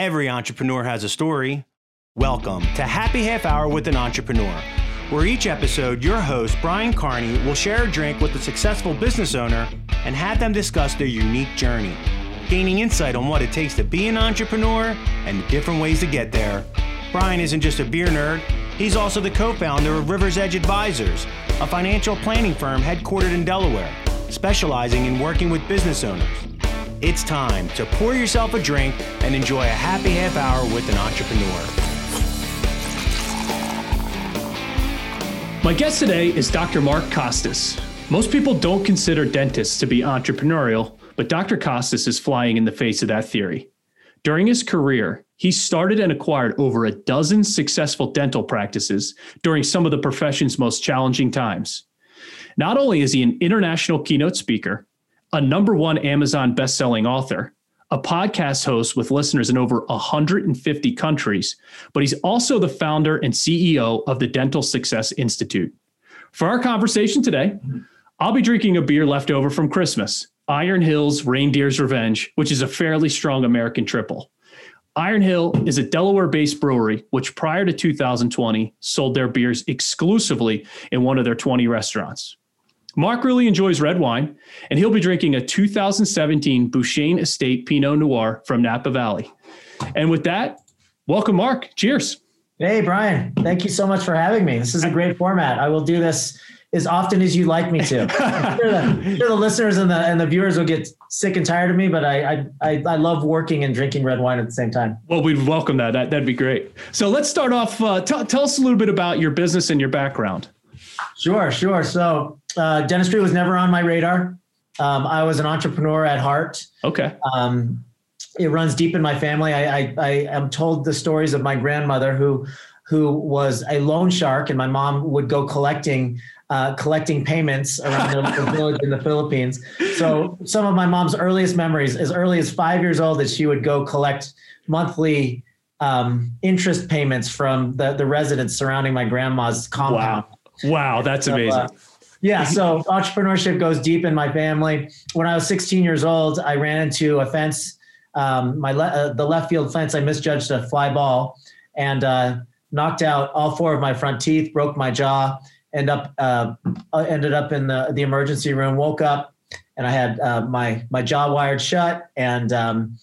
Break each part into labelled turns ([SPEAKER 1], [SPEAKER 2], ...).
[SPEAKER 1] Every entrepreneur has a story. Welcome to Happy Half Hour with an Entrepreneur, where each episode, your host, Brian Carney, will share a drink with a successful business owner and have them discuss their unique journey, gaining insight on what it takes to be an entrepreneur and the different ways to get there. Brian isn't just a beer nerd, he's also the co founder of River's Edge Advisors, a financial planning firm headquartered in Delaware, specializing in working with business owners. It's time to pour yourself a drink and enjoy a happy half hour with an entrepreneur.
[SPEAKER 2] My guest today is Dr. Mark Costes. Most people don't consider dentists to be entrepreneurial, but Dr. Costes is flying in the face of that theory. During his career, he started and acquired over a dozen successful dental practices during some of the profession's most challenging times. Not only is he an international keynote speaker, a number one Amazon best-selling author, a podcast host with listeners in over 150 countries, but he's also the founder and CEO of the Dental Success Institute. For our conversation today, I'll be drinking a beer left over from Christmas, Iron Hill's Reindeer's Revenge, which is a fairly strong American triple. Iron Hill is a Delaware based brewery, which prior to 2020 sold their beers exclusively in one of their 20 restaurants. Mark really enjoys red wine, and he'll be drinking a 2017 Bouchaine Estate Pinot Noir from Napa Valley. And with that, welcome, Mark. Cheers.
[SPEAKER 3] Hey, Brian. Thank you so much for having me. This is a great format. I will do this as often as you'd like me to. I'm sure the, sure the listeners and the and the viewers will get sick and tired of me, but I I I love working and drinking red wine at the same time.
[SPEAKER 2] Well, we'd welcome that. that that'd be great. So let's start off. Uh, t- tell us a little bit about your business and your background.
[SPEAKER 3] Sure, sure. So uh, dentistry was never on my radar. Um, I was an entrepreneur at heart.
[SPEAKER 2] Okay.
[SPEAKER 3] Um, it runs deep in my family. I, I, I am told the stories of my grandmother who who was a loan shark, and my mom would go collecting uh, collecting payments around the village in the Philippines. So some of my mom's earliest memories, as early as five years old, that she would go collect monthly um, interest payments from the the residents surrounding my grandma's compound.
[SPEAKER 2] Wow, wow, that's
[SPEAKER 3] So, uh,
[SPEAKER 2] amazing.
[SPEAKER 3] yeah, so entrepreneurship goes deep in my family. When I was 16 years old, I ran into a fence, um, my le- uh, the left field fence. I misjudged a fly ball and uh, knocked out all four of my front teeth, broke my jaw, end up uh, uh, ended up in the the emergency room. Woke up and I had uh, my my jaw wired shut and um,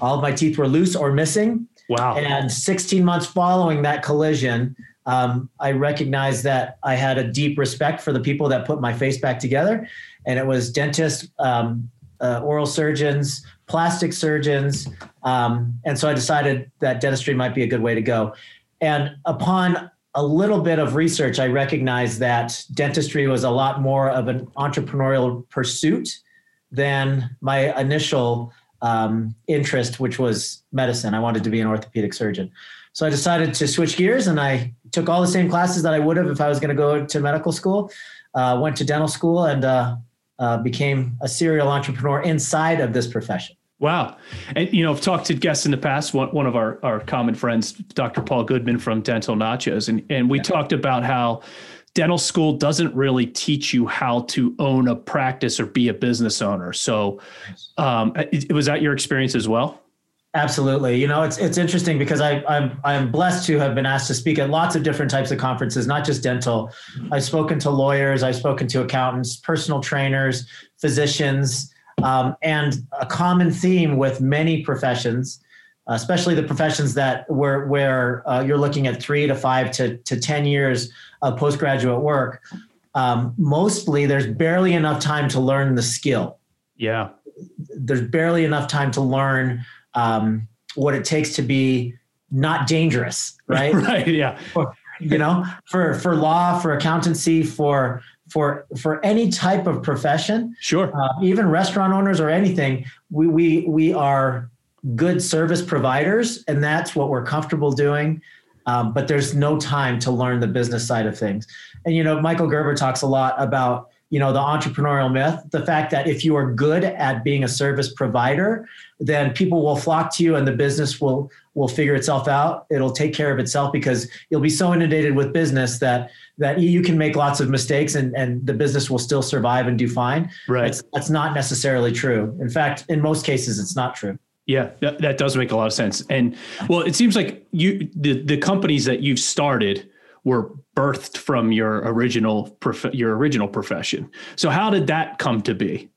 [SPEAKER 3] all of my teeth were loose or missing.
[SPEAKER 2] wow.
[SPEAKER 3] And 16 months following that collision, um, I recognized that I had a deep respect for the people that put my face back together. And it was dentists, um, uh, oral surgeons, plastic surgeons. Um, and so I decided that dentistry might be a good way to go. And upon a little bit of research, I recognized that dentistry was a lot more of an entrepreneurial pursuit than my initial um, interest, which was medicine. I wanted to be an orthopedic surgeon. So I decided to switch gears and I took all the same classes that I would have if I was going to go to medical school. Uh, went to dental school and uh, uh, became a serial entrepreneur inside of this profession.
[SPEAKER 2] Wow. And, you know, I've talked to guests in the past, one, one of our, our common friends, Dr. Paul Goodman from Dental Nachos. And, and we talked about how dental school doesn't really teach you how to own a practice or be a business owner. So um, it, was that your experience as well?
[SPEAKER 3] Absolutely. You know, it's it's interesting because I, I'm I'm blessed to have been asked to speak at lots of different types of conferences, not just dental. I've spoken to lawyers, I've spoken to accountants, personal trainers, physicians, um, and a common theme with many professions, especially the professions that where where uh, you're looking at three to five to to ten years of postgraduate work. Um, mostly, there's barely enough time to learn the skill
[SPEAKER 2] Yeah.
[SPEAKER 3] there's barely enough time to learn um, what it takes to be not dangerous, right?
[SPEAKER 2] right. Yeah.
[SPEAKER 3] you know, for for law, for accountancy, for for for any type of profession,
[SPEAKER 2] Sure.
[SPEAKER 3] uh, even restaurant owners or anything, we we we are good service providers, and that's what we're comfortable doing. Um, but there's no time to learn the business side of things. And you know, Michael Gerber talks a lot about you know the entrepreneurial myth, the fact that if you are good at being a service provider, then people will flock to you, and the business will will figure itself out. It'll take care of itself because you'll be so inundated with business that that you can make lots of mistakes, and and the business will still survive and do fine.
[SPEAKER 2] Right.
[SPEAKER 3] That's, that's not necessarily true. In fact, in most cases, it's not true.
[SPEAKER 2] Yeah, that, that does make a lot of sense. And well, it seems like you the the companies that you've started were birthed from your original prof- your original profession. So how did that come to be?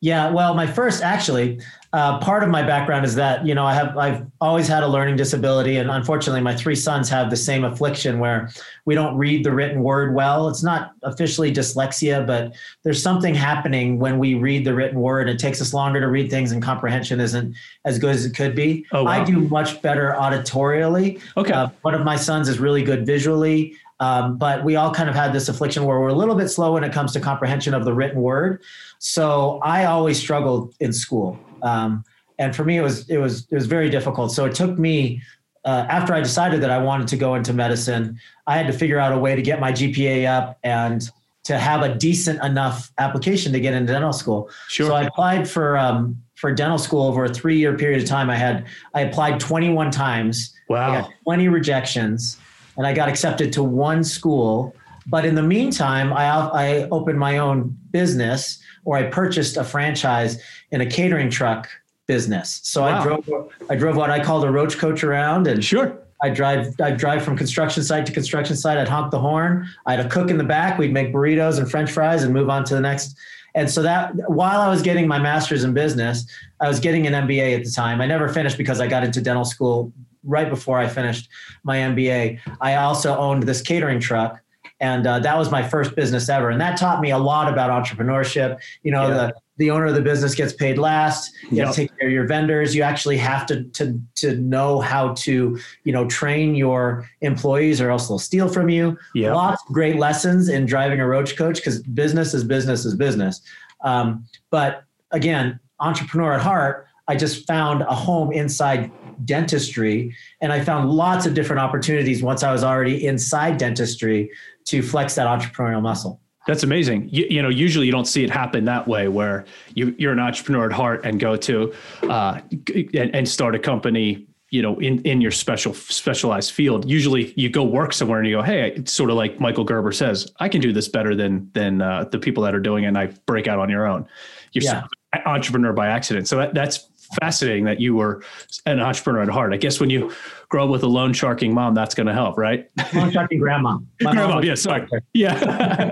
[SPEAKER 3] Yeah, well, my first actually uh, part of my background is that you know I have I've always had a learning disability, and unfortunately, my three sons have the same affliction where we don't read the written word well. It's not officially dyslexia, but there's something happening when we read the written word. It takes us longer to read things, and comprehension isn't as good as it could be. Oh, wow. I do much better auditorially.
[SPEAKER 2] Okay. Uh,
[SPEAKER 3] one of my sons is really good visually. Um, but we all kind of had this affliction where we're a little bit slow when it comes to comprehension of the written word. So I always struggled in school, um, and for me it was it was it was very difficult. So it took me uh, after I decided that I wanted to go into medicine, I had to figure out a way to get my GPA up and to have a decent enough application to get into dental school.
[SPEAKER 2] Sure.
[SPEAKER 3] So I applied for um, for dental school over a three year period of time. I had I applied 21 times.
[SPEAKER 2] Wow.
[SPEAKER 3] I got 20 rejections and I got accepted to one school. But in the meantime, I, I opened my own business or I purchased a franchise in a catering truck business. So wow. I drove I drove what I called a roach coach around and
[SPEAKER 2] sure.
[SPEAKER 3] I drive I drive from construction site to construction site. I'd honk the horn. I had a cook in the back. We'd make burritos and French fries and move on to the next. And so that while I was getting my master's in business, I was getting an MBA at the time. I never finished because I got into dental school right before I finished my MBA. I also owned this catering truck, and uh, that was my first business ever, and that taught me a lot about entrepreneurship. You know, yeah. the the owner of the business gets paid last. You yep. have to take care of your vendors. You actually have to to to know how to you know train your employees, or else they'll steal from you.
[SPEAKER 2] Yep.
[SPEAKER 3] Lots of great lessons in driving a roach coach because business is business is business. Um, but again, entrepreneur at heart. I just found a home inside dentistry and I found lots of different opportunities once I was already inside dentistry to flex that entrepreneurial muscle.
[SPEAKER 2] That's amazing. You, you, know, usually you don't see it happen that way, where you, you're an entrepreneur at heart and go to uh, and, and, start a company. You know, in in your special specialized field. Usually, you go work somewhere and you go, "Hey," it's sort of like Michael Gerber says, "I can do this better than than uh, the people that are doing it." And I break out on your own. You're yeah. entrepreneur by accident. So that, that's fascinating that you were an entrepreneur at heart. I guess when you grow up with a loan sharking mom, that's going to help, right?
[SPEAKER 3] Loan sharking grandma.
[SPEAKER 2] My grandma, yeah, sorry. Yeah.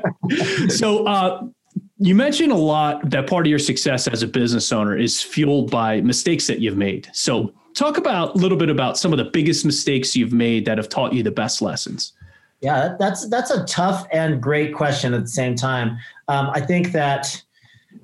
[SPEAKER 2] so, uh, you mentioned a lot that part of your success as a business owner is fueled by mistakes that you've made. So, talk about a little bit about some of the biggest mistakes you've made that have taught you the best lessons.
[SPEAKER 3] Yeah, that's that's a tough and great question at the same time. Um, I think that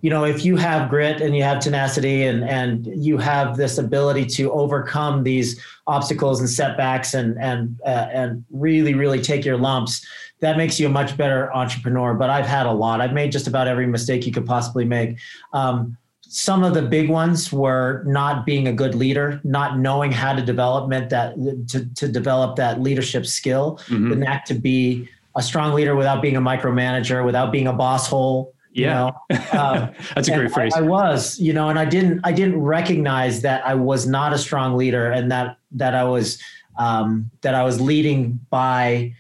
[SPEAKER 3] you know if you have grit and you have tenacity and and you have this ability to overcome these obstacles and setbacks and and uh, and really really take your lumps that makes you a much better entrepreneur. But i've had a lot. I've made just about every mistake you could possibly make. Um, some of the big ones were not being a good leader, not knowing how to development that to, to develop that leadership skill, mm-hmm. the knack to be a strong leader without being a micromanager, without being a boss hole,
[SPEAKER 2] yeah,
[SPEAKER 3] you know?
[SPEAKER 2] um, that's a great phrase.
[SPEAKER 3] I, I, was, you know, and I didn't, I didn't recognize that I was not a strong leader, and that that I was, um, that I was leading by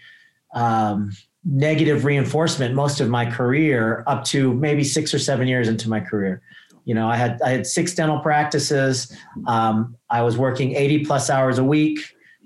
[SPEAKER 3] um, negative reinforcement most of my career, up to maybe six or seven years into my career. You know, I had I had six dental practices. Um, I was working eighty plus hours a week.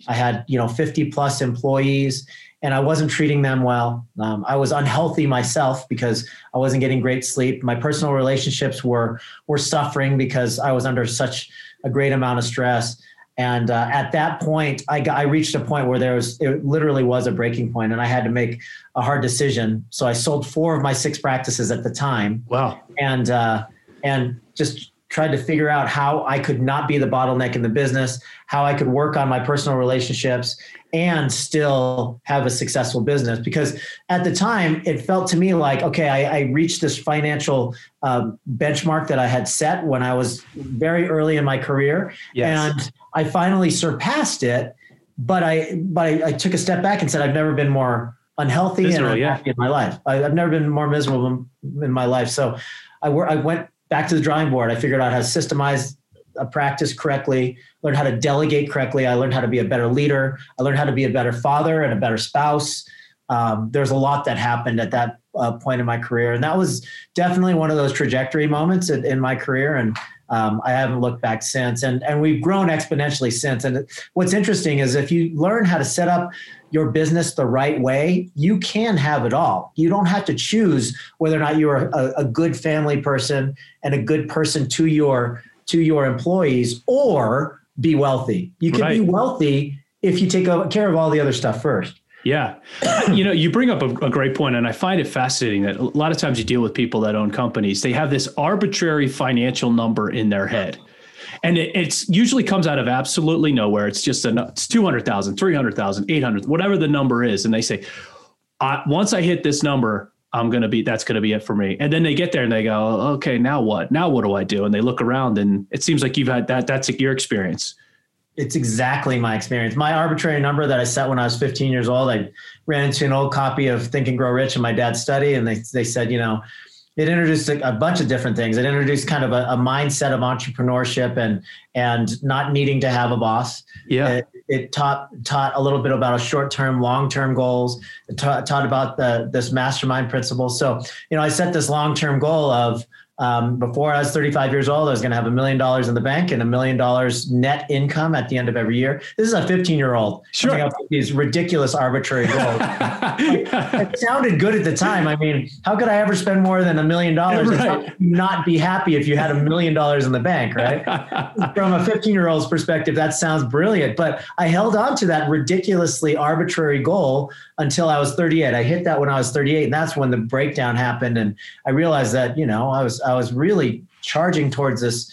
[SPEAKER 3] I had you know fifty plus employees and I wasn't treating them well. Um, I was unhealthy myself because I wasn't getting great sleep. My personal relationships were were suffering because I was under such a great amount of stress. And uh, at that point, I, got, I reached a point where there was it literally was a breaking point, and I had to make a hard decision. So I sold four of my six practices at the time.
[SPEAKER 2] Wow!
[SPEAKER 3] And uh, and just tried to figure out how I could not be the bottleneck in the business, how I could work on my personal relationships and still have a successful business. Because at the time, it felt to me like, okay, I, I reached this financial um, benchmark that I had set when I was very early in my career.
[SPEAKER 2] Yes.
[SPEAKER 3] And I finally surpassed it. But I, but I, I took a step back and said, I've never been more unhealthy Miserable, and unhappy yeah. in my life. I, have never been more miserable in my life. So I, I went back to the drawing board. I figured out how to systemize a practice correctly, learned how to delegate correctly. I learned how to be a better leader. I learned how to be a better father and a better spouse. Um, there's a lot that happened at that uh, point in my career, and that was definitely one of those trajectory moments in, in my career. And um, I haven't looked back since. And, and we've grown exponentially since. And what's interesting is if you learn how to set up your business the right way, you can have it all. You don't have to choose whether or not you're a, a good family person and a good person to your to your employees or be wealthy. You can right. be wealthy if you take care of all the other stuff first.
[SPEAKER 2] Yeah. you know, you bring up a, a, great point, and I find it fascinating that a lot of times you deal with people that own companies, they have this arbitrary financial number in their head. And it it's usually comes out of absolutely nowhere. It's just a, it's 200,000, 300,000, 800, whatever the number is. And they say, once I hit this number, I'm going to be, that's going to be it for me. And then they get there and they go, okay, now what? Now what do I do? And they look around and it seems like you've had that, that's your experience.
[SPEAKER 3] It's exactly my experience. My arbitrary number that I set when I was 15 years old, I ran into an old copy of Think and Grow Rich in my dad's study. And they, they said, you know, it introduced a, a, bunch of different things. It introduced kind of a, a, mindset of entrepreneurship and and not needing to have a boss.
[SPEAKER 2] Yeah.
[SPEAKER 3] It, it taught taught a little bit about a short term, long term goals. It taught, taught about the this mastermind principle. So you know, I set this long term goal of um, before I was 35 years old, I was going to have a million dollars in the bank and a million dollars net income at the end of every year. This is a 15 year old.
[SPEAKER 2] Sure.
[SPEAKER 3] These ridiculous arbitrary goals. it sounded good at the time. I mean, how could I ever spend more than a million dollars and not be happy if you had a million dollars in the bank, right? From a 15 year old's perspective, that sounds brilliant. But I held on to that ridiculously arbitrary goal until I was 38. I hit that when I was 38, and that's when the breakdown happened. And I realized that, you know, I was I was really charging towards this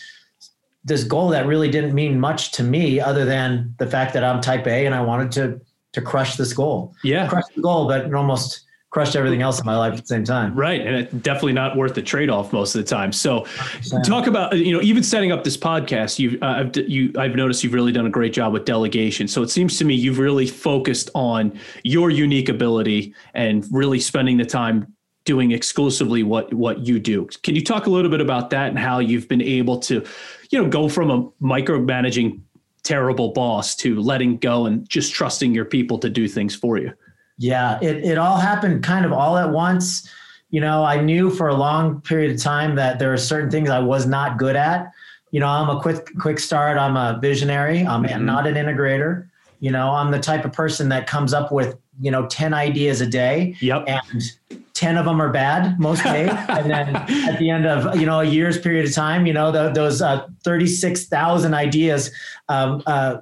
[SPEAKER 3] this goal that really didn't mean much to me other than the fact that I'm type A and I wanted to to crush this goal.
[SPEAKER 2] Yeah.
[SPEAKER 3] Crush the goal, but almost crushed everything else in my life at the same time.
[SPEAKER 2] Right. And it's definitely not worth the trade-off most of the time. So 100%. talk about, you know, even setting up this podcast, you've, uh, I've, you, I've noticed you've really done a great job with delegation. So it seems to me you've really focused on your unique ability and really spending the time doing exclusively what what you do. Can you talk a little bit about that and how you've been able to, you know, go from a micromanaging terrible boss to letting go and just trusting your people to do things for you?
[SPEAKER 3] Yeah, it it all happened kind of all at once. You know, I knew for a long period of time that there are certain things I was not good at. You know, I'm a quick quick start. I'm a visionary. I'm mm-hmm. not an integrator. You know, I'm the type of person that comes up with you know 10 ideas a day.
[SPEAKER 2] Yep.
[SPEAKER 3] And 10 of them are bad most days. And then at the end of you know a year's period of time you know the, those uh, 36000 ideas um, uh,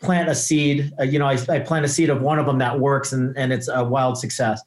[SPEAKER 3] plant a seed uh, you know I, I, plant a seed of one of them that works and, and it's a wild success.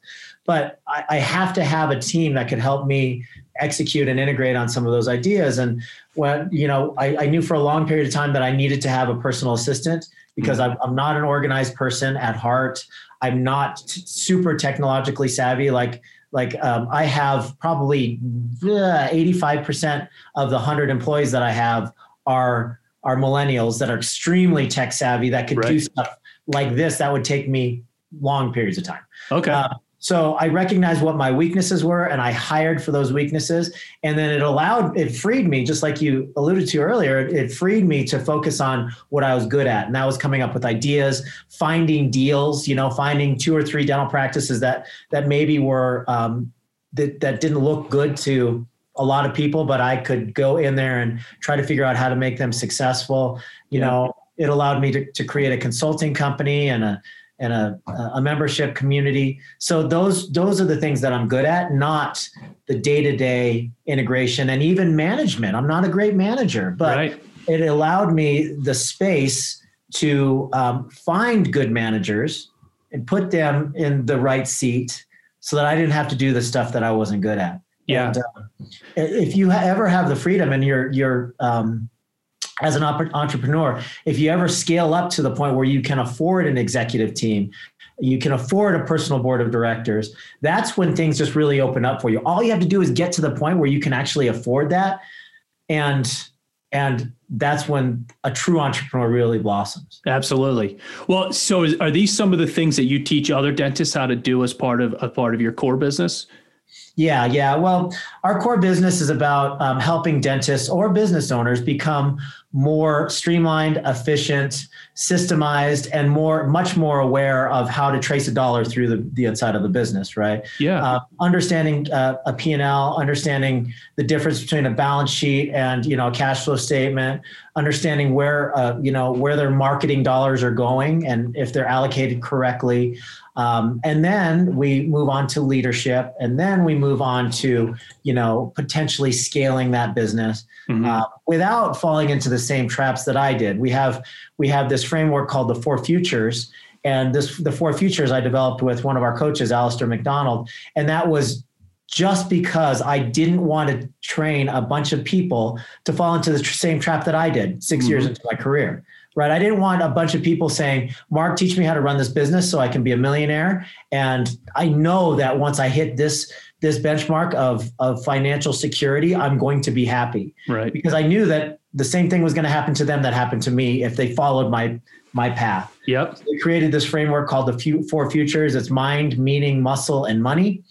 [SPEAKER 3] But I, I have to have a team that could help me execute and integrate on some of those ideas. And when you know I, I knew for a long period of time that i needed to have a personal assistant because mm-hmm. I'm, I'm not an organized person at heart. I'm not t- super technologically savvy like like um, I have probably uh, 85% of the 100 employees that I have are are millennials that are extremely tech savvy that could right. do stuff like this that would take me long periods of time.
[SPEAKER 2] Okay. Uh,
[SPEAKER 3] so I recognized what my weaknesses were and I hired for those weaknesses. And then it allowed, it freed me, just like you alluded to earlier, it freed me to focus on what I was good at. And that was coming up with ideas, finding deals, you know, finding two or three dental practices that, that maybe were, um, that, that didn't look good to a lot of people, but I could go in there and try to figure out how to make them successful. You yeah. know, it allowed me to, to create a consulting company and a, and a, a membership community. So those those are the things that I'm good at, not the day to day integration and even management. I'm not a great manager, but right. it allowed me the space to um, find good managers and put them in the right seat, so that I didn't have to do the stuff that I wasn't good at.
[SPEAKER 2] Yeah. And,
[SPEAKER 3] uh, if you ever have the freedom and you're you're um, as an entrepreneur, if you ever scale up to the point where you can afford an executive team, you can afford a personal board of directors, that's when things just really open up for you. All you have to do is get to the point where you can actually afford that. And and that's when a true entrepreneur really blossoms.
[SPEAKER 2] Absolutely. Well, so is, are these some of the things that you teach other dentists how to do as part of a part of your core business?
[SPEAKER 3] Yeah, yeah. Well, our core business is about um, helping dentists or business owners become more streamlined, efficient, systemized, and more, much more aware of how to trace a dollar through the, the inside of the business, right?
[SPEAKER 2] Yeah.
[SPEAKER 3] Uh, understanding uh, a P&L, understanding the difference between a balance sheet and, you know, a cash flow statement, understanding where, uh, you know, where their marketing dollars are going and if they're allocated correctly. Um, and then we move on to leadership and then we move on to, you know, potentially scaling that business
[SPEAKER 2] Mhm.
[SPEAKER 3] uh, without falling into the same traps that I did. We have we have this framework called the Four Futures, and this the Four Futures I developed with one of our coaches, Alistair McDonald, and that was just because I didn't want to train a bunch of people to fall into the same trap that I did 6 years into my career. Right. I didn't want a bunch of people saying, Mark, teach me how to run this business so I can be a millionaire. And I know that once I hit this this benchmark of, of financial security, I'm going to be happy
[SPEAKER 2] right.
[SPEAKER 3] because I knew that the same thing was going to happen to them that happened to me if they followed my my path.
[SPEAKER 2] Yep.
[SPEAKER 3] We created this framework called the few, four futures. It's mind, meaning, muscle, and money.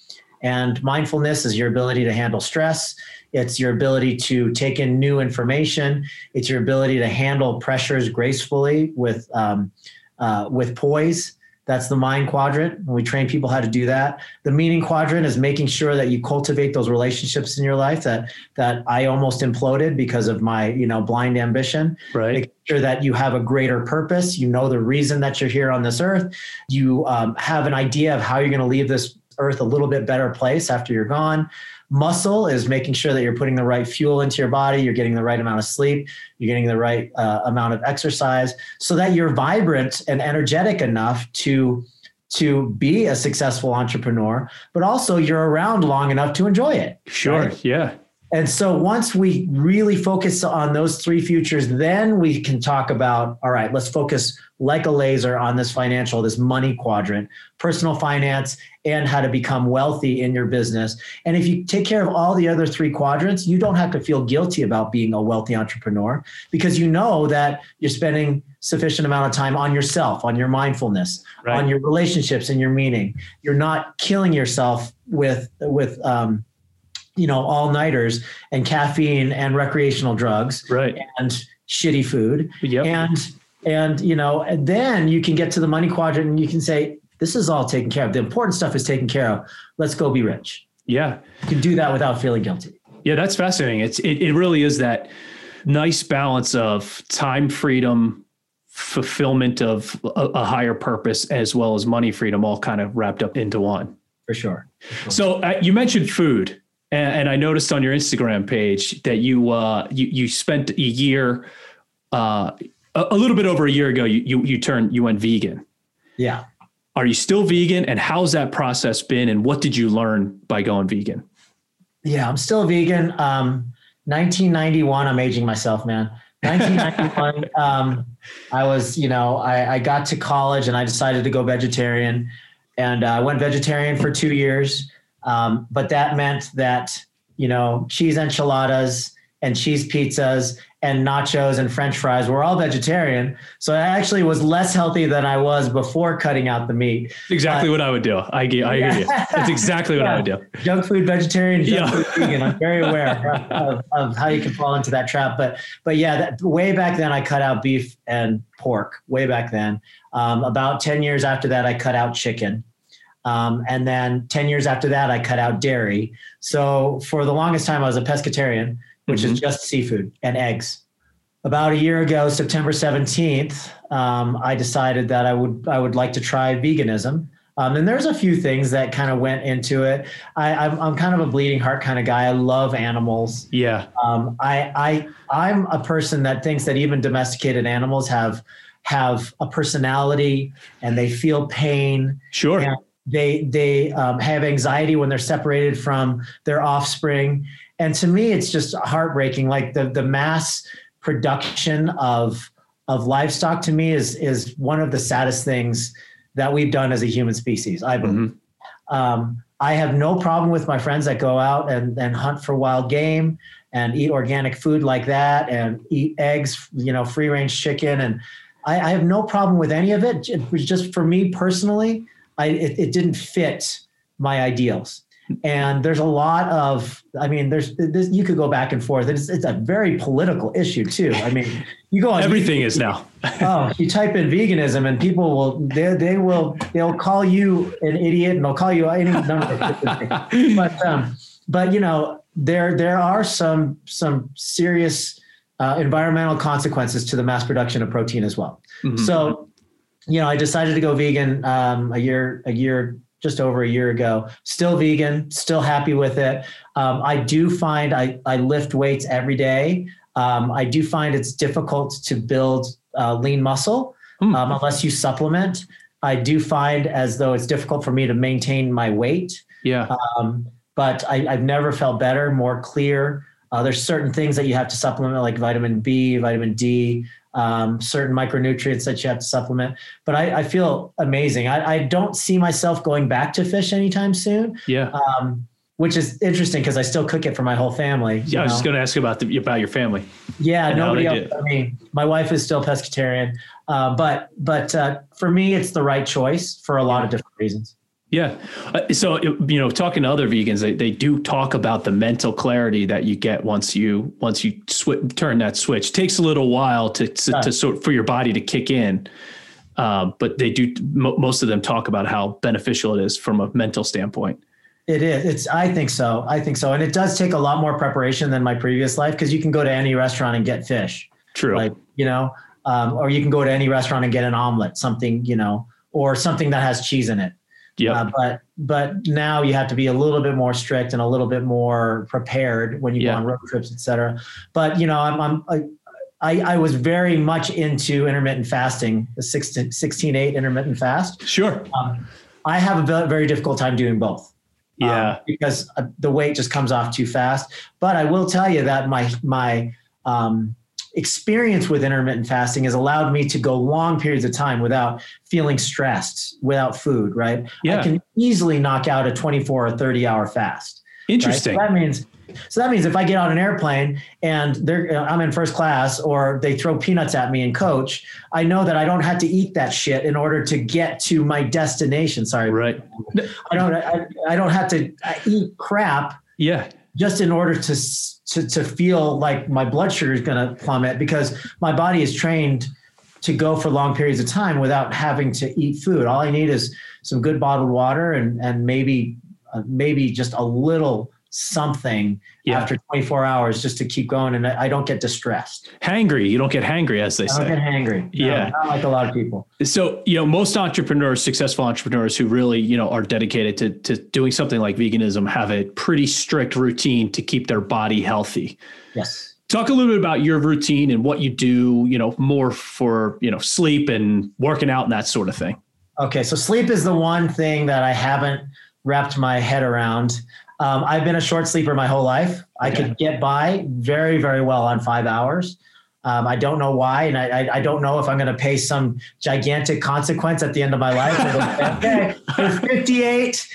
[SPEAKER 3] And mindfulness is your ability to handle stress. It's your ability to take in new information. It's your ability to handle pressures gracefully with um, uh, with poise. That's the mind quadrant. We train people how to do that. The meaning quadrant is making sure that you cultivate those relationships in your life that that I almost imploded because of my you know blind ambition
[SPEAKER 2] Right.
[SPEAKER 3] make sure that you have a greater purpose you know the reason that you're here on this earth you um, have an idea of how you're going to leave this earth a little bit better place after you're gone muscle is making sure that you're putting the right fuel into your body you're getting the right amount of sleep you're getting the right uh, amount of exercise so that you're vibrant and energetic enough to to be a successful entrepreneur but also you're around long enough to enjoy it
[SPEAKER 2] Sure.
[SPEAKER 3] right?
[SPEAKER 2] Yeah.
[SPEAKER 3] And so once we really focus on those three futures, then we can talk about all right, let's focus like a laser on this financial, this money quadrant, personal finance, and how to become wealthy in your business. And if you take care of all the other three quadrants, you don't have to feel guilty about being a wealthy entrepreneur because you know that you're spending sufficient amount of time on yourself, on your mindfulness,
[SPEAKER 2] Right.
[SPEAKER 3] on your relationships and your meaning. You're not killing yourself with with um, you know all nighters and caffeine and recreational drugs
[SPEAKER 2] Right.
[SPEAKER 3] and shitty food
[SPEAKER 2] Yep.
[SPEAKER 3] and and you know and then you can get to the money quadrant and you can say this is all taken care of the important stuff is taken care of let's go be rich
[SPEAKER 2] yeah.
[SPEAKER 3] you can do that without feeling guilty
[SPEAKER 2] Yeah, that's fascinating. It's it, it really is that nice balance of time freedom, fulfillment of a, a higher purpose, as well as money freedom, all kind of wrapped up into one.
[SPEAKER 3] for sure
[SPEAKER 2] So uh, you mentioned food, and, and I noticed on your Instagram page that you uh, you you spent a year, uh, a, a little bit over a year ago. You you you turned you went vegan.
[SPEAKER 3] yeah
[SPEAKER 2] Are you still vegan? And how's that process been? And what did you learn by going vegan?
[SPEAKER 3] yeah i'm still vegan um 1991 i'm aging myself man 1991 um i was you know I, I got to college and i decided to go vegetarian and uh, i went vegetarian for two years um, but that meant that you know cheese enchiladas and cheese pizzas and nachos and french fries were all vegetarian so i actually was less healthy than i was before cutting out the meat
[SPEAKER 2] Exactly what I would do. I I hear you. That's exactly what I would do.
[SPEAKER 3] junk food vegetarian, junk
[SPEAKER 2] Yeah.
[SPEAKER 3] food vegan. I'm very aware of, of, how you can fall into that trap. But but yeah, that, way back then I cut out beef and pork. Way back then, um, about ten years after that, I cut out chicken. Um, and then 10 years after that, I cut out dairy. So for the longest time, I was a pescatarian, which is just seafood and eggs. About a year ago, September 17th, um, I decided that I would I would like to try veganism. Um, and there's a few things that kind of went into it. I, I'm, I'm kind of a bleeding heart kind of guy. I love animals.
[SPEAKER 2] Yeah.
[SPEAKER 3] Um, I, I, I'm a person that thinks that even domesticated animals have have a personality and they feel pain.
[SPEAKER 2] Sure.
[SPEAKER 3] Yeah. They they um, have anxiety when they're separated from their offspring. And to me, it's just heartbreaking. Like the the mass production of of livestock to me is is one of the saddest things that we've done as a human species. I believe. Um, I have no problem with my friends that go out and, and hunt for wild game and eat organic food like that and eat eggs, you know, free range chicken. And I, I have no problem with any of it. It was just for me personally, I, it, it didn't fit my ideals. and there's a lot of i mean there's this, you could go back and forth. It's, it's a very political issue too. I mean you go on
[SPEAKER 2] everything YouTube, is now.
[SPEAKER 3] Oh you type in veganism and people will they, they will they'll call you an idiot and they'll call you any number but um but you know there there are some some serious uh, environmental consequences to the mass production of protein as well. Mm-hmm. so you know i decided to go vegan um, a year a year just over a year ago. Still vegan, still happy with it. Um, I do find I, I lift weights every day. Um, I do find it's difficult to build uh, lean muscle mm. um, unless you supplement. I do find as though it's difficult for me to maintain my weight.
[SPEAKER 2] Yeah.
[SPEAKER 3] Um, but I, have never felt better, more clear. Uh, there's certain things that you have to supplement, like vitamin B, vitamin D um, certain micronutrients that you have to supplement. But I, I feel amazing. I, I, don't see myself going back to fish anytime soon.
[SPEAKER 2] Yeah.
[SPEAKER 3] Um, which is interesting because I still cook it for my whole family.
[SPEAKER 2] Yeah, I was just going to ask about the, about your family.
[SPEAKER 3] Yeah, nobody else. I mean, my wife is still pescatarian, uh, but but uh, for me, it's the right choice for a lot of different reasons.
[SPEAKER 2] Yeah. Uh, so, you know, talking to other vegans, they, they do talk about the mental clarity that you get once you, once you sw- turn that switch. It takes a little while to, to, right. to sort for your body to kick in. Um, but they do, most of them talk about how beneficial it is from a mental standpoint.
[SPEAKER 3] It is. It's. I think so. I think so, and it does take a lot more preparation than my previous life because you can go to any restaurant and get fish.
[SPEAKER 2] True.
[SPEAKER 3] Like you know, um, or you can go to any restaurant and get an omelet, something you know, or something that has cheese in it.
[SPEAKER 2] Yeah. Uh,
[SPEAKER 3] but but now you have to be a little bit more strict and a little bit more prepared when you
[SPEAKER 2] yeah.
[SPEAKER 3] go on road trips, et cetera. But you know, I'm, I'm I, I was very much into intermittent fasting, the 16, 16 8 intermittent fast.
[SPEAKER 2] Sure. Um,
[SPEAKER 3] I have a very difficult time doing both.
[SPEAKER 2] Yeah.
[SPEAKER 3] Um, because uh, the weight just comes off too fast. But I will tell you that my my um, experience with intermittent fasting has allowed me to go long periods of time without feeling stressed, without food, right?
[SPEAKER 2] Yeah.
[SPEAKER 3] I can easily knock out a 24 or 30 hour fast.
[SPEAKER 2] Interesting.
[SPEAKER 3] Right? So that means so that means if I get on an airplane and they're uh, I'm in first class or they throw peanuts at me and coach, I know that I don't have to eat that shit in order to get to my destination. Sorry.
[SPEAKER 2] Right.
[SPEAKER 3] I don't I, I don't have to eat crap.
[SPEAKER 2] Yeah.
[SPEAKER 3] Just in order to to, to feel like my blood sugar is going to plummet because my body is trained to go for long periods of time without having to eat food. All I need is some good bottled water and and maybe uh, maybe just a little something yeah. after 24 hours just to keep going and I don't get distressed.
[SPEAKER 2] Hangry. You don't get hangry as they
[SPEAKER 3] I
[SPEAKER 2] say.
[SPEAKER 3] don't get hangry. No,
[SPEAKER 2] yeah.
[SPEAKER 3] Not like a lot of people.
[SPEAKER 2] So, you know, most entrepreneurs, successful entrepreneurs who really, you know, are dedicated to, to doing something like veganism have a pretty strict routine to keep their body healthy.
[SPEAKER 3] Yes.
[SPEAKER 2] Talk a little bit about your routine and what you do, you know, more for, you know, sleep and working out and that sort of thing.
[SPEAKER 3] Okay. So sleep is the one thing that I haven't wrapped my head around. Um, I've been a short sleeper my whole life. I could get by very, very well on five hours. Um, I don't know why, and I, I don't know if I'm going to pay some gigantic consequence at the end of my life. okay, you're 58,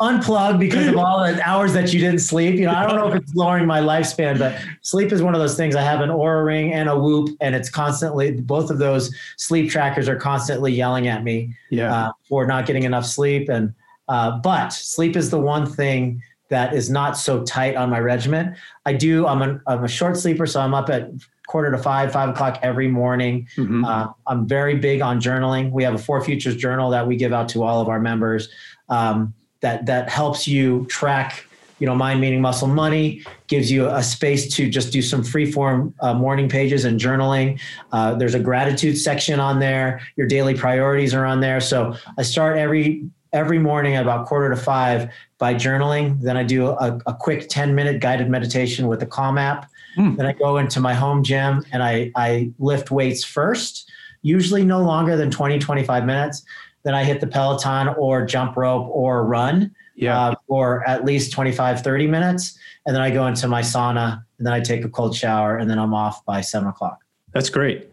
[SPEAKER 3] unplug because of all the hours that you didn't sleep. You know, I don't know if it's lowering my lifespan, but sleep is one of those things. I have an Oura ring and a Whoop, and it's constantly both of those sleep trackers are constantly yelling at me
[SPEAKER 2] yeah.
[SPEAKER 3] uh, for not getting enough sleep. And uh, but sleep is the one thing that is not so tight on my regimen. I do. I'm a, I'm a short sleeper, so I'm up at quarter to five, five o'clock every morning. Mm-hmm. Uh, I'm very big on journaling. We have a Four Futures journal that we give out to all of our members. Um, that that helps you track you know mind meaning muscle money gives you a space to just do some free form uh, morning pages and journaling uh, there's a gratitude section on there your daily priorities are on there so i start every every morning at about quarter to five by journaling. Then I do a, a quick 10 minute guided meditation with the Calm app. Mm. Then I go into my home gym and I, I lift weights first, usually no longer than 20, 25 minutes. Then I hit the Peloton or jump rope or run
[SPEAKER 2] yeah. Uh,
[SPEAKER 3] for at least 25, 30 minutes. And then I go into my sauna and then I take a cold shower and then I'm off by seven o'clock.
[SPEAKER 2] That's great.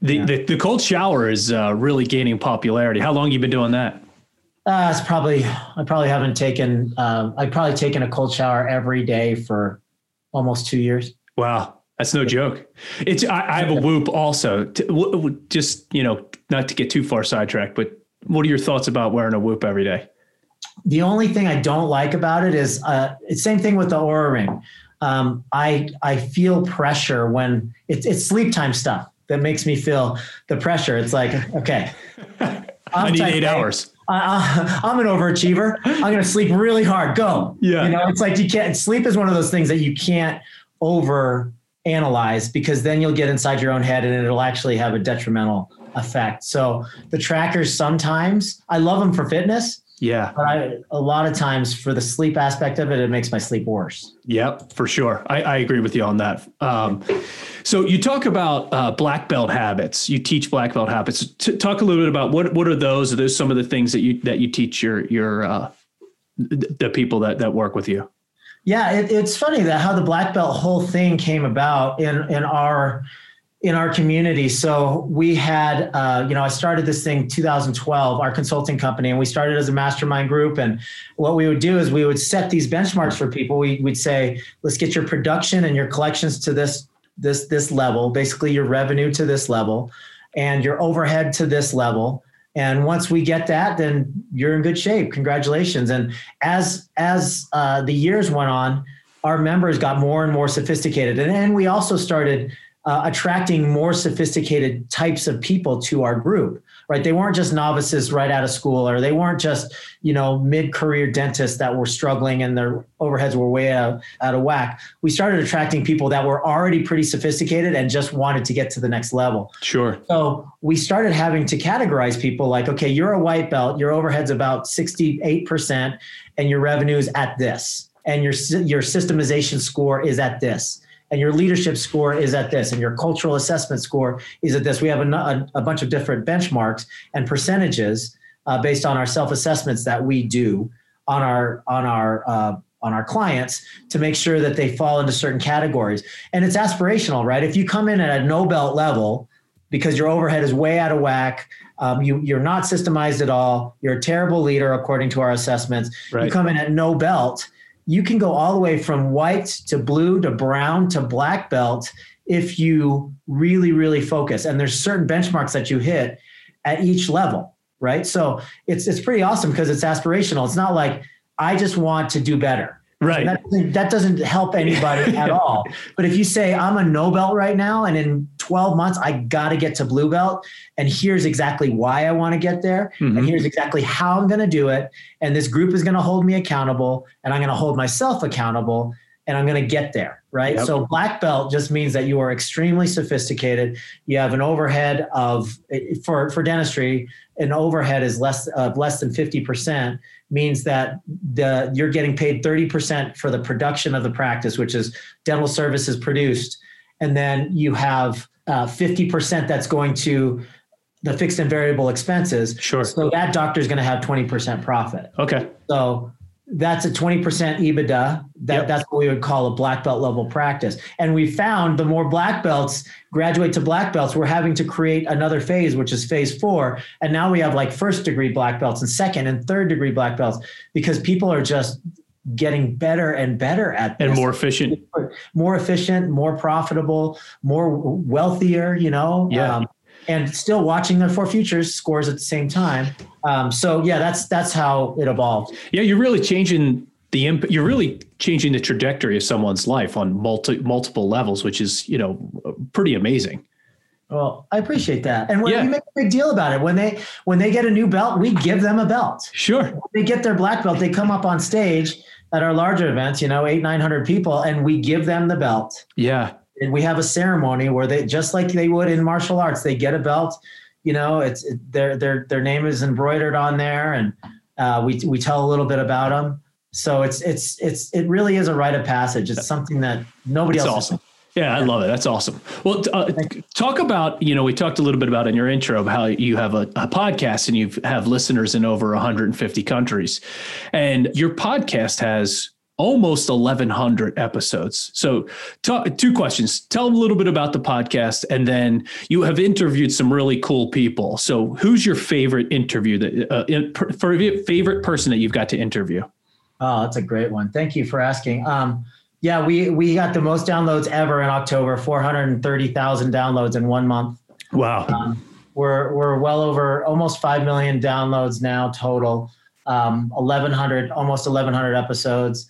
[SPEAKER 2] The, yeah. the, the, cold shower is uh, really gaining popularity. How long you been doing that?
[SPEAKER 3] Uh, it's probably I probably haven't taken um, I've probably taken a cold shower every day for almost two years.
[SPEAKER 2] Wow, that's no joke. It's I, I have a Whoop also. Just you know, not to get too far sidetracked, but what are your thoughts about wearing a Whoop every day?
[SPEAKER 3] the only thing I don't like about it is uh, it's same thing with the Oura ring. Um, I I feel pressure when it's it's sleep time stuff that makes me feel the pressure. It's like okay,
[SPEAKER 2] i need eight hours.
[SPEAKER 3] I, I'm an overachiever. I'm going to sleep really hard. Go.
[SPEAKER 2] Yeah.
[SPEAKER 3] You know, it's like you can't. Sleep is one of those things that you can't over analyze because then you'll get inside your own head and it'll actually have a detrimental effect. So the trackers sometimes I love them for fitness.
[SPEAKER 2] Yeah.
[SPEAKER 3] But I, a lot of times for the sleep aspect of it, it makes my sleep worse.
[SPEAKER 2] Yep, for sure. I, I agree with you on that. Um, so you talk about uh, black belt habits. You teach black belt habits. T- talk a little bit about what what are those? Are those some of the things that you that you teach your your uh, the people that that work with you?
[SPEAKER 3] Yeah, it, it's funny that how the black belt whole thing came about in in our in our community. So we had, uh, you know, I started this thing 2012, our consulting company, and we started as a mastermind group. And what we would do is we would set these benchmarks for people. We, would say, let's get your production and your collections to this this this level, basically your revenue to this level, and your overhead to this level. And once we get that, then you're in good shape. Congratulations. And as as uh, the years went on, our members got more and more sophisticated, and then we also started uh, attracting more sophisticated types of people to our group right? They weren't just novices right out of school or they weren't just you know mid-career dentists that were struggling and their overheads were way out, out of whack. We started attracting people that were already pretty sophisticated and just wanted to get to the next level.
[SPEAKER 2] Sure.
[SPEAKER 3] So we started having to categorize people like okay you're a white belt your overhead's about 68% and your revenue is at this and your your systemization score is at this and your leadership score is at this, and your cultural assessment score is at this. We have a, a, a bunch of different benchmarks and percentages uh, based on our self assessments that we do on our on our uh, on our clients to make sure that they fall into certain categories. And it's aspirational, right? If you come in at a no belt level because your overhead is way out of whack, um, you, you're not systemized at all, you're a terrible leader according to our assessments. Right. You come in at no belt you can go all the way from white to blue to brown to black belt if you really really focus. And there's certain benchmarks that you hit at each level right? So it's it's pretty awesome because it's aspirational. It's not like i just want to do better
[SPEAKER 2] Right.
[SPEAKER 3] That doesn't, that doesn't help anybody at all. But if you say, I'm a no belt right now, and in 12 months, I got to get to blue belt, and here's exactly why I want to get there, mm-hmm. and here's exactly how I'm going to do it, and this group is going to hold me accountable, and I'm going to hold myself accountable, and I'm going to get there. Right. Yep. So black belt just means that you are extremely sophisticated. You have an overhead of, for, for dentistry, an overhead is less of less than 50% means that the you're getting paid 30% for the production of the practice, which is dental services produced. And then you have uh, 50% that's going to the fixed and variable expenses.
[SPEAKER 2] Sure.
[SPEAKER 3] So that doctor is going to have 20% profit.
[SPEAKER 2] Okay.
[SPEAKER 3] So that's a 20% EBITDA. That, yep. That's what we would call a black belt level practice. And we found the more black belts graduate to black belts, we're having to create another phase, which is phase four. And now we have like first degree black belts and second and third degree black belts because people are just getting better and better at
[SPEAKER 2] this. And more efficient.
[SPEAKER 3] More efficient, more profitable, more wealthier, you know?
[SPEAKER 2] Yeah. Um,
[SPEAKER 3] and still watching their four futures scores at the same time. Um, so yeah, that's that's how it evolved.
[SPEAKER 2] Yeah, you're really changing the imp- you're really changing the trajectory of someone's life on multi- multiple levels, which is you know pretty amazing.
[SPEAKER 3] Well, I appreciate that, and when yeah. we make a big deal about it when they when they get a new belt, we give them a belt.
[SPEAKER 2] Sure, when
[SPEAKER 3] they get their black belt, they come up on stage at our larger events, you know, eight nine hundred people, and we give them the belt.
[SPEAKER 2] Yeah,
[SPEAKER 3] and we have a ceremony where they just like they would in martial arts they get a belt you know it's it, their their their name is embroidered on there and uh, we we tell a little bit about them so it's it's it's it really is a rite of passage. It's something that nobody
[SPEAKER 2] That's
[SPEAKER 3] else
[SPEAKER 2] awesome. Yeah, I love it. That's awesome. Well, uh, talk about you know we talked a little bit about in your intro how you have a, a podcast and you have listeners in over 150 countries, and your podcast has almost 1100 episodes. So, two questions. Tell them a little bit about the podcast, and then you have interviewed some really cool people. So, who's your favorite interview that uh, in, for favorite person that you've got to interview?
[SPEAKER 3] Oh, that's a great one. Thank you for asking. Um, yeah, we we got the most downloads ever in October, 430,000 downloads in one month.
[SPEAKER 2] Wow.
[SPEAKER 3] Um, we're we're well over almost 5 million downloads now total. um, 1100 almost 1100 episodes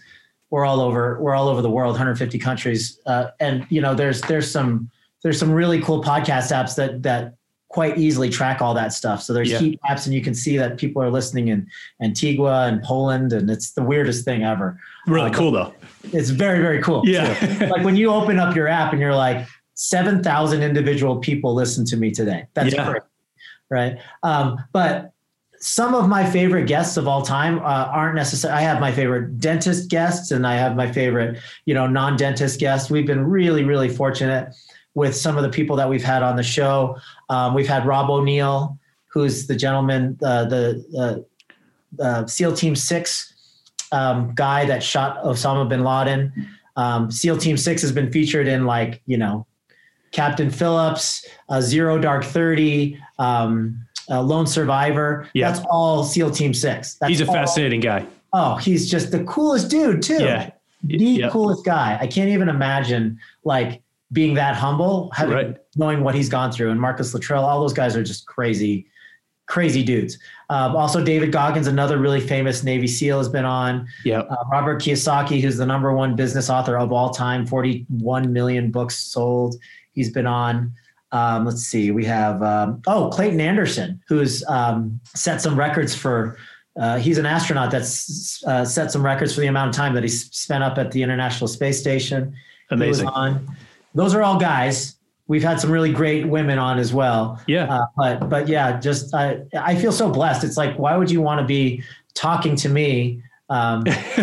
[SPEAKER 3] we're all over we're all over the world 150 countries uh, and you know there's there's some there's some really cool podcast apps that that quite easily track all that stuff so there's
[SPEAKER 2] Yeah.
[SPEAKER 3] heat apps and you can see that people are listening in antigua and poland and it's the weirdest thing ever
[SPEAKER 2] Really
[SPEAKER 3] Uh,
[SPEAKER 2] cool though.
[SPEAKER 3] it's very very cool
[SPEAKER 2] Yeah.
[SPEAKER 3] like when you open up your app and you're like 7000 individual people listen to me today that's
[SPEAKER 2] Yeah.
[SPEAKER 3] great right um, but some of my favorite guests of all time uh, aren't necessary i have my favorite dentist guests and i have my favorite you know non-dentist guests. We've been really really fortunate with some of the people that we've had on the show. Um, we've had rob o'neill who's the gentleman uh, the uh, uh, seal team 6 um, guy that shot osama bin laden. Um, seal team 6 has been featured in like you know captain phillips uh, zero dark 30 um, uh, lone survivor
[SPEAKER 2] Yeah.
[SPEAKER 3] that's all seal team 6 that's
[SPEAKER 2] He's a
[SPEAKER 3] all-
[SPEAKER 2] fascinating guy.
[SPEAKER 3] oh he's just the coolest dude too
[SPEAKER 2] Yeah.
[SPEAKER 3] the
[SPEAKER 2] Yeah.
[SPEAKER 3] coolest guy i can't even imagine like being that humble having
[SPEAKER 2] Right.
[SPEAKER 3] knowing what he's gone through and marcus luttrell all those guys are just crazy crazy dudes um, also david goggins another really famous navy seal has been on
[SPEAKER 2] Yeah.
[SPEAKER 3] uh, Robert Kiyosaki, who's the number one business author of all time, 41 million books sold. He's been on. Um, let's see, we have, um, oh, Clayton Anderson, who's um, set some records for, uh, he's an astronaut that's uh, set some records for the amount of time that he's spent up at the International Space Station. He
[SPEAKER 2] Amazing.
[SPEAKER 3] on. Those are all guys. We've had some really great women on as well.
[SPEAKER 2] Yeah.
[SPEAKER 3] Uh, but but yeah, just I I feel so blessed. It's like why would you want to be talking to me um,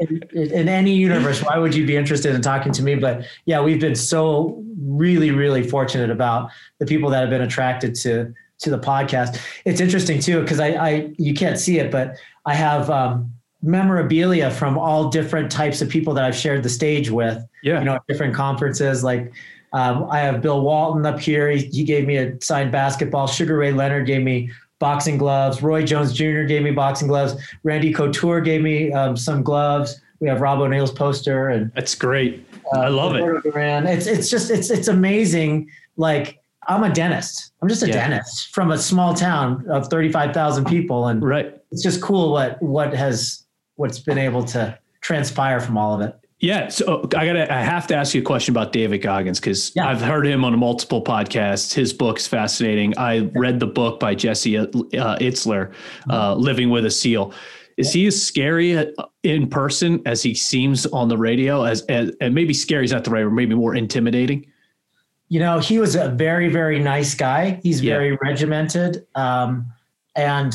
[SPEAKER 3] in, in any universe? Why would you be interested in talking to me? But yeah, we've been so really really fortunate about the people that have been attracted to to the podcast. It's interesting too because I I you can't see it, but I have. Um, memorabilia from all different types of people that I've shared the stage with
[SPEAKER 2] yeah.
[SPEAKER 3] you know, at different conferences. Like um, I have Bill Walton up here. He, he gave me a signed basketball. Sugar Ray Leonard gave me boxing gloves. Roy Jones Jr. gave me boxing gloves. Randy Couture gave me um, some gloves. We have Rob O'Neill's poster and
[SPEAKER 2] That's great.
[SPEAKER 3] uh,
[SPEAKER 2] I love it.
[SPEAKER 3] Duran. It's it's just it's it's amazing. Like I'm a dentist. I'm just a
[SPEAKER 2] Yeah.
[SPEAKER 3] dentist from a small town of 35,000 people, and
[SPEAKER 2] Right.
[SPEAKER 3] it's just cool what what has what's been able to transpire from all of it.
[SPEAKER 2] Yeah, so I gotta. I have to ask you a question about David Goggins because
[SPEAKER 3] Yeah.
[SPEAKER 2] I've heard him on multiple podcasts. His book's fascinating. I read the book by Jesse uh, Itzler, uh, "Living with a Seal." Is he as scary uh, in person as he seems on the radio? As, as and maybe scary is not the right word. Maybe more intimidating.
[SPEAKER 3] you know, he was a very, very nice guy. He's
[SPEAKER 2] Yeah.
[SPEAKER 3] very regimented. Um, and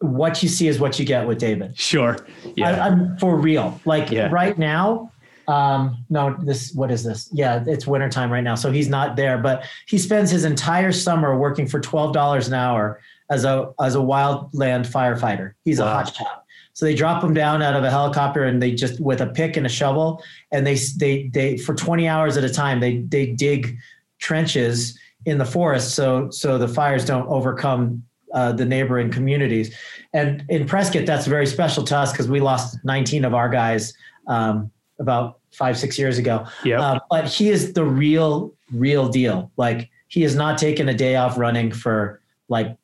[SPEAKER 3] what you see is what you get with David.
[SPEAKER 2] Sure.
[SPEAKER 3] I,
[SPEAKER 2] Yeah.
[SPEAKER 3] I'm for real. Like
[SPEAKER 2] Yeah.
[SPEAKER 3] right now, um, no, this, what is this? Yeah, it's wintertime right now. So he's not there, but he spends his entire summer working for $12 an hour as a, as a wildland firefighter. He's a
[SPEAKER 2] Wow.
[SPEAKER 3] hot shot. So they drop him down out of a helicopter and they just with a pick and a shovel and they they they for 20 hours at a time they they dig trenches in the forest so so the fires don't overcome uh, the neighboring communities. And in Prescott, that's very special to us because we lost 19 of our guys um, about five six years ago.
[SPEAKER 2] yeah.
[SPEAKER 3] Uh, but he is the real, real deal. Like he has not taken a day off running for like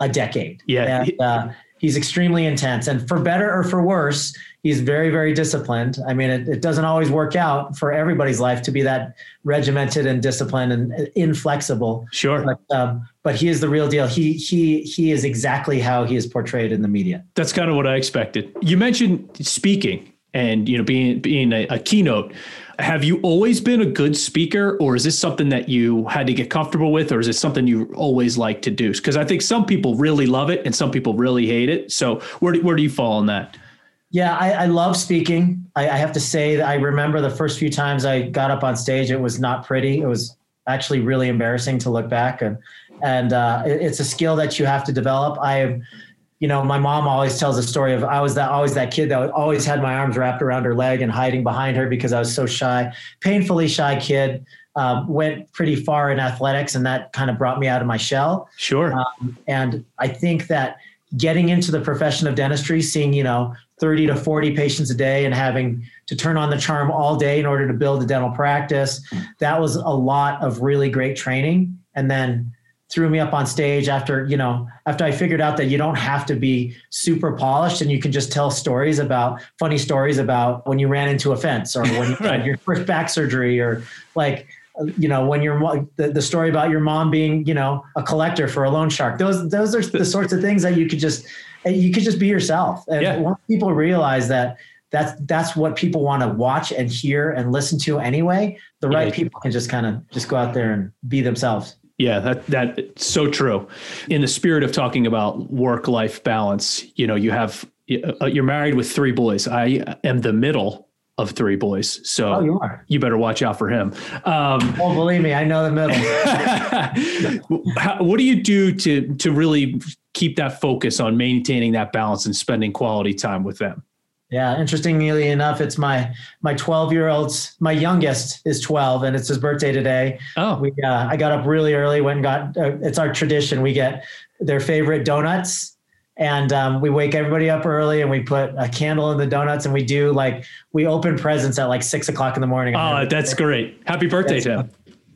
[SPEAKER 3] a decade.
[SPEAKER 2] Yeah.
[SPEAKER 3] And, uh, he's extremely intense, and for better or for worse, he's very, very disciplined. I mean, it, it doesn't always work out for everybody's life to be that regimented and disciplined and uh, inflexible.
[SPEAKER 2] sure.
[SPEAKER 3] But um, but he is the real deal. He he he is exactly how he is portrayed in the media.
[SPEAKER 2] That's kind of what I expected. You mentioned speaking and you know being being a, a keynote. Have you always been a good speaker, or is this something that you had to get comfortable with, or is it something you always like to do? Because I think some people really love it and some people really hate it. So where do, where do you fall on that?
[SPEAKER 3] Yeah, I, I love speaking. I, I have to say that I remember the first few times I got up on stage, it was not pretty. It was actually really embarrassing to look back, and and uh, it- it's a skill that you have to develop. I have, you know, my mom always tells a story of I was that always that kid that always had my arms wrapped around her leg and hiding behind her because I was so shy, painfully shy kid. Um, went pretty far in athletics, and that kind of brought me out of my shell.
[SPEAKER 2] Sure.
[SPEAKER 3] Um, and I think that getting into the profession of dentistry, seeing, you know, 30 to 40 patients a day and having to turn on the charm all day in order to build a dental practice, that was a lot of really great training. And then threw me up on stage after you know after i figured out that you don't have to be super polished and you can just tell stories about funny stories about when you ran into a fence or when you had your first back surgery or like you know when your the, the story about your mom being you know a collector for a loan shark those those are the sorts of things that you could just you could just be yourself and
[SPEAKER 2] Yeah.
[SPEAKER 3] once people realize that that's that's what people want to watch and hear and listen to anyway the right
[SPEAKER 2] Yeah.
[SPEAKER 3] people can just kind of just go out there and be themselves
[SPEAKER 2] Yeah, that that's so true. In the spirit of talking about work life balance, you know, you have uh, you're married with three boys. I am the middle of three boys, so
[SPEAKER 3] oh you are
[SPEAKER 2] you better watch out for him. Um,
[SPEAKER 3] oh believe me i know the middle
[SPEAKER 2] how, what do you do to to really keep that focus on maintaining that balance and spending quality time with them?
[SPEAKER 3] Yeah, interestingly enough, it's my my 12 year old's my youngest is 12 and it's his birthday today.
[SPEAKER 2] Oh,
[SPEAKER 3] We uh, I got up really early, went and got uh, it's our tradition. We get their favorite donuts and um, we wake everybody up early and we put a candle in the donuts and we do like we open presents at like six o'clock in the morning.
[SPEAKER 2] oh, that's great! Happy birthday, Tim.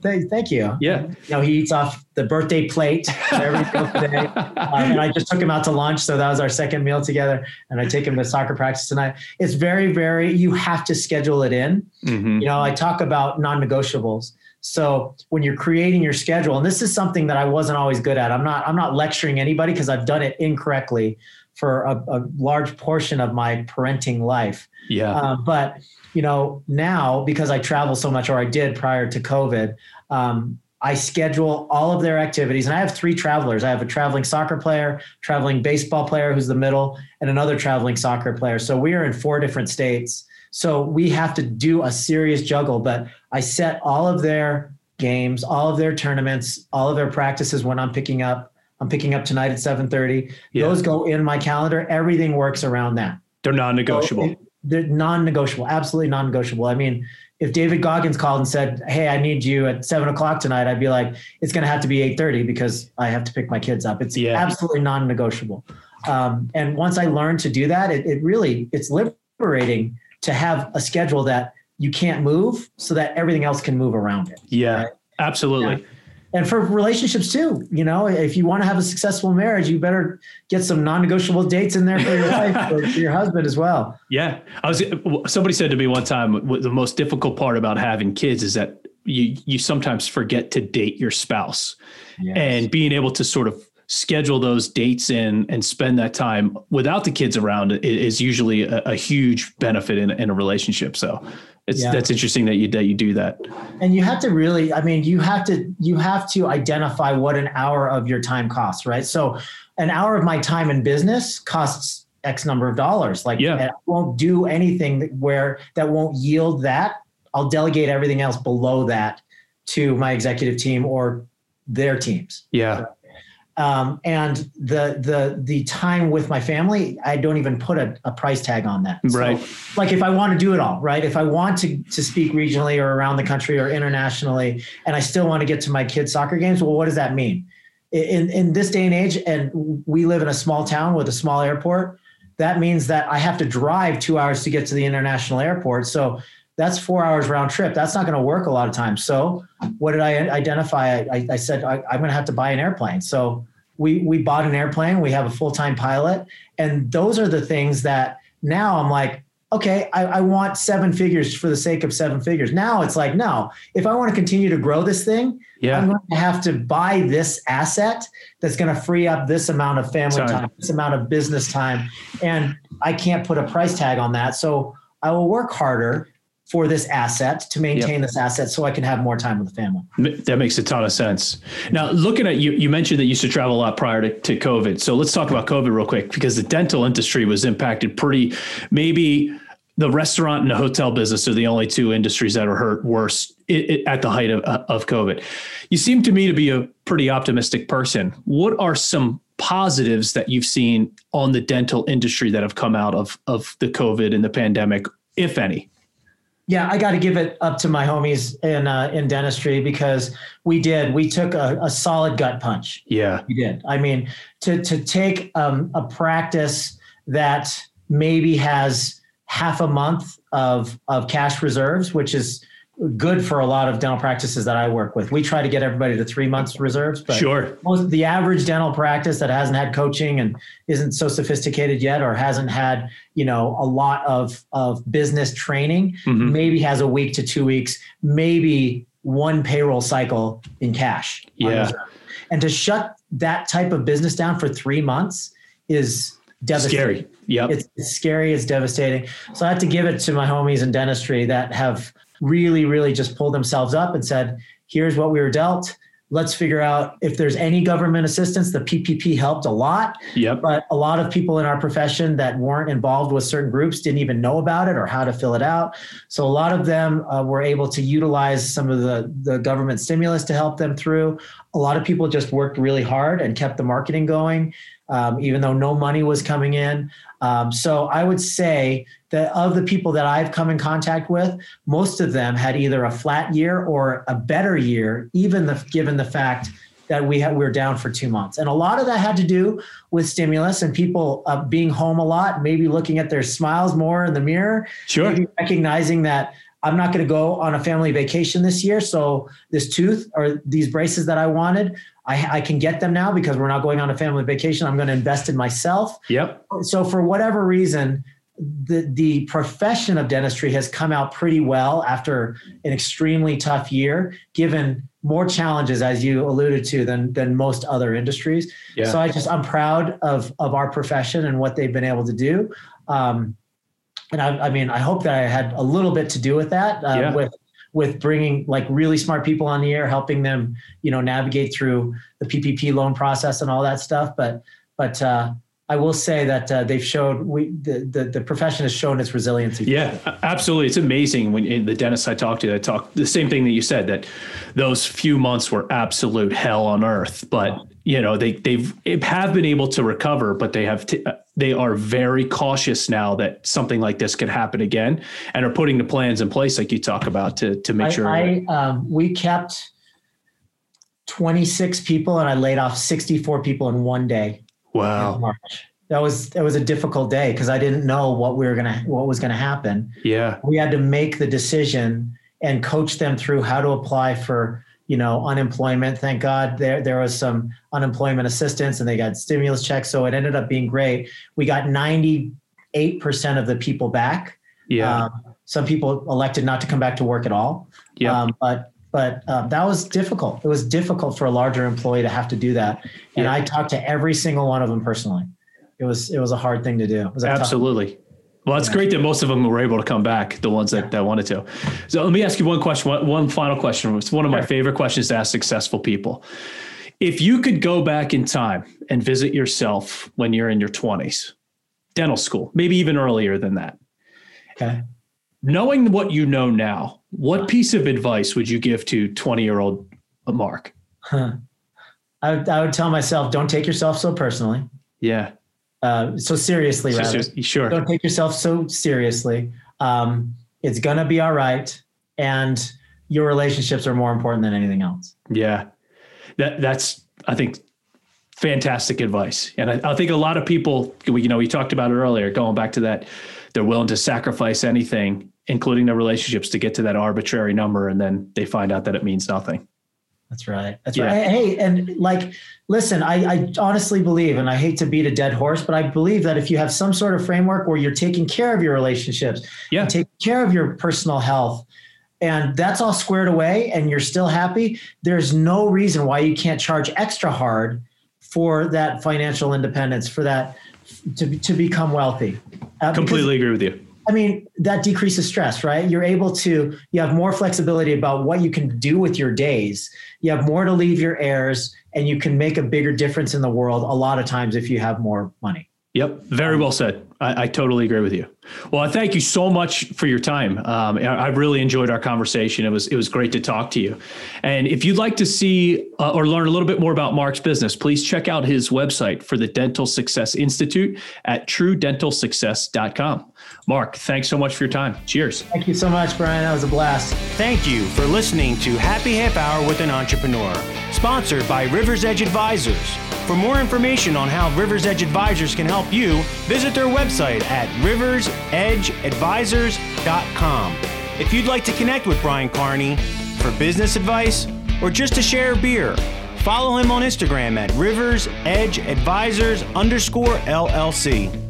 [SPEAKER 3] Thank, thank you.
[SPEAKER 2] Yeah.
[SPEAKER 3] You know, he eats off the birthday plate every today. Um, and I just took him out to lunch. So that was our second meal together. And I take him to soccer practice tonight. It's very, very, you have to schedule it in.
[SPEAKER 2] Mhm.
[SPEAKER 3] You know, I talk about non negotiables. So when you're creating your schedule, and this is something that I wasn't always good at, I'm not, I'm not lecturing anybody because I've done it incorrectly for a, a large portion of my parenting life.
[SPEAKER 2] Yeah,
[SPEAKER 3] Um, but you know, now because I travel so much, or I did prior to COVID, um, I schedule all of their activities, and I have three travelers. I have a traveling soccer player, traveling baseball player who's the middle, and another traveling soccer player. So we are in four different states. So we have to do a serious juggle. But I set all of their games, all of their tournaments, all of their practices when I'm picking up. I'm picking up tonight at 7:30.
[SPEAKER 2] Yeah.
[SPEAKER 3] Those go in my calendar. Everything works around that.
[SPEAKER 2] they're non-negotiable.
[SPEAKER 3] So it- they're non-negotiable, absolutely non-negotiable. I mean, if David Goggins called and said, "Hey, I need you at seven o'clock tonight," I'd be like, "It's going to have to be eight thirty because I have to pick my kids up." It's
[SPEAKER 2] Yeah.
[SPEAKER 3] absolutely non-negotiable. Um, and once I learned to do that, it, it really it's liberating to have a schedule that you can't move, so that everything else can move around it.
[SPEAKER 2] yeah,
[SPEAKER 3] Right.
[SPEAKER 2] absolutely.
[SPEAKER 3] And for relationships too, you know, if you want to have a successful marriage, you better get some non-negotiable dates in there for your wife or for your husband as well.
[SPEAKER 2] Yeah, I was. Somebody said to me one time, the most difficult part about having kids is that you you sometimes forget to date your spouse, and being able to sort of schedule those dates in and spend that time without the kids around is usually a, a huge benefit in, in a relationship. So it's
[SPEAKER 3] Yeah.
[SPEAKER 2] that's interesting that you that you do that.
[SPEAKER 3] and you have to really i mean you have to you have to identify what an hour of your time costs right so an hour of my time in business costs x number of dollars like
[SPEAKER 2] Yeah.
[SPEAKER 3] i won't do anything that- where that won't yield that i'll delegate everything else below that to my executive team or their teams
[SPEAKER 2] Yeah,
[SPEAKER 3] um, and the the the time with my family i don't even put a, a price tag on that. So,
[SPEAKER 2] Right.
[SPEAKER 3] like if i want to do it all right? If i want to to speak regionally or around the country or internationally and i still want to get to my kids soccer games well what does that mean? In in this day and age and we live in a small town with a small airport that means that i have to drive two hours to get to the international airport. So that's four hours round trip. That's not going to work a lot of times. So what did i identify? I, I said I, i'm going to have to buy an airplane. So we we bought an airplane. We have a full-time pilot. And those are the things that now i'm like okay I, I want seven figures for the sake of seven figures. Now it's like no if i want to continue to grow this thing
[SPEAKER 2] yeah.
[SPEAKER 3] i'm going to have to buy this asset that's going to free up this amount of family
[SPEAKER 2] Time.
[SPEAKER 3] time this amount of business time and i can't put a price tag on that. So i will work harder for this asset to maintain this asset so i can have more time with the family
[SPEAKER 2] That makes a ton of sense. Now, looking at you, you mentioned that you used to travel a lot prior to, to COVID. So let's talk about COVID real quick because the dental industry was impacted pretty. Maybe the restaurant and the hotel business are the only two industries that are hurt worse i i at the height of, of COVID. You seem to me to be a pretty optimistic person. What are some positives that you've seen on the dental industry that have come out of, of the COVID and the pandemic, if any?
[SPEAKER 3] Yeah, I got to give it up to my homies in uh, in dentistry because we did. We took a, a solid gut punch.
[SPEAKER 2] Yeah.
[SPEAKER 3] We did. I mean, to to take um, a practice that maybe has half a month of of cash reserves, which is good for a lot of dental practices that I work with. We try to get everybody to three months reserves, but
[SPEAKER 2] sure.
[SPEAKER 3] most the average dental practice that hasn't had coaching and isn't so sophisticated yet, or hasn't had you know a lot of of business training,
[SPEAKER 2] Mhm.
[SPEAKER 3] maybe has a week to two weeks, maybe one payroll cycle in cash.
[SPEAKER 2] Yeah.
[SPEAKER 3] and to shut that type of business down for three months is devastating.
[SPEAKER 2] Scary. Yep.
[SPEAKER 3] It's, it's scary. It's devastating. So I had to give it to my homies in dentistry that have really, really just pulled themselves up and said, here's what we were dealt. Let's figure out if there's any government assistance. The PPP helped a lot,
[SPEAKER 2] yep.
[SPEAKER 3] but a lot of people in our profession that weren't involved with certain groups didn't even know about it or how to fill it out. So a lot of them uh, were able to utilize some of the, the government stimulus to help them through. A lot of people just worked really hard and kept the marketing going, um, even though no money was coming in. Um, so I would say that of the people that I've come in contact with, most of them had either a flat year or a better year, even the, given the fact that we had, we were down for two months. And a lot of that had to do with stimulus and people uh, being home a lot, maybe looking at their smiles more in the mirror,
[SPEAKER 2] Sure.
[SPEAKER 3] maybe recognizing that I'm not going to go on a family vacation this year. So this tooth or these braces that I wanted, I, I can get them now because we're not going on a family vacation. I'm going to invest in myself.
[SPEAKER 2] Yep.
[SPEAKER 3] So for whatever reason, the the profession of dentistry has come out pretty well after an extremely tough year, given more challenges as you alluded to than than most other industries.
[SPEAKER 2] Yeah.
[SPEAKER 3] So I just I'm proud of of our profession and what they've been able to do. Um, and I, I mean, I hope that I had a little bit to do with that, uh,
[SPEAKER 2] Yeah.
[SPEAKER 3] with with bringing like really smart people on the air, helping them, you know, navigate through the PPP loan process and all that stuff. But but uh, I will say that uh, they've showed we the, the the profession has shown its resiliency.
[SPEAKER 2] Yeah, absolutely. It's amazing when in the dentists I talked to, I talked the same thing that you said that those few months were absolute hell on earth. But you know they they've have been able to recover, but they have t- they are very cautious now that something like this could happen again, and are putting the plans in place like you talk about to to make
[SPEAKER 3] I,
[SPEAKER 2] sure.
[SPEAKER 3] I um, we kept 26 people and I laid off 64 people in one day.
[SPEAKER 2] Wow.
[SPEAKER 3] March. That was that was a difficult day because I didn't know what we were gonna what was gonna happen.
[SPEAKER 2] Yeah.
[SPEAKER 3] We had to make the decision and coach them through how to apply for you know unemployment. Thank God there there was some unemployment assistance and they got stimulus checks, so it ended up being great. We got 98 percent of the people back.
[SPEAKER 2] Yeah.
[SPEAKER 3] Um, some people elected not to come back to work at all.
[SPEAKER 2] Yeah.
[SPEAKER 3] Um, but but um, that was difficult. It was difficult for a larger employee to have to do that. And
[SPEAKER 2] Yeah.
[SPEAKER 3] I talked to every single one of them personally. It was it was a hard thing to do. Was a tough-
[SPEAKER 2] Absolutely. Well, it's great that most of them were able to come back, the ones that, that wanted to. So let me ask you one question, one, one final question. It's one of my
[SPEAKER 3] Sure.
[SPEAKER 2] favorite questions to ask successful people. If you could go back in time and visit yourself when you're in your 20s, dental school, maybe even earlier than that,
[SPEAKER 3] okay.
[SPEAKER 2] Knowing what you know now, what piece of advice would you give to 20 year old Mark?
[SPEAKER 3] Huh. I, would- I would tell myself, don't take yourself so personally,
[SPEAKER 2] Yeah.
[SPEAKER 3] uh, so seriously,
[SPEAKER 2] Just-
[SPEAKER 3] rather.
[SPEAKER 2] just- sure.
[SPEAKER 3] Don't take yourself so seriously. Um, it's gonna be all right, and your relationships are more important than anything else.
[SPEAKER 2] Yeah, that that's I think fantastic advice, and I, I think a lot of people, we, you know, we talked about it earlier. Going back to that, they're willing to sacrifice anything, including their relationships, to get to that arbitrary number, and then they find out that it means nothing.
[SPEAKER 3] That's right. That's
[SPEAKER 2] Yeah.
[SPEAKER 3] right. Hey, and like, listen, I, I honestly believe, and I hate to beat a dead horse, but I believe that if you have some sort of framework where you're taking care of your relationships,
[SPEAKER 2] Yeah.
[SPEAKER 3] taking care of your personal health, and that's all squared away, and you're still happy, there's no reason why you can't charge extra hard for that financial independence, for that to to become wealthy. Uh,
[SPEAKER 2] Completely agree with you.
[SPEAKER 3] I mean, that decreases stress, right? You're able to, you have more flexibility about what you can do with your days. You have more to leave your heirs, and you can make a bigger difference in the world a lot of times if you have more money.
[SPEAKER 2] Yep, very um, well said. I, I totally agree with you. Well, I thank you so much for your time. Um, I, I really enjoyed our conversation. It was it was great to talk to you. And if you'd like to see uh, or learn a little bit more about Mark's business, please check out his website for the Dental Success Institute at TrueDentalSuccess.com. Mark, thanks so much for your time. Cheers.
[SPEAKER 3] Thank you so much, Brian. That was a blast.
[SPEAKER 1] Thank you for listening to Happy Half Hour with an Entrepreneur, sponsored by River's Edge Advisors. For more information on how River's Edge Advisors can help you, visit their website at riversedgeadvisors.com. If you'd like to connect with Brian Carney for business advice or just to share a beer, follow him on Instagram at Rivers Edge Advisors underscore LLC.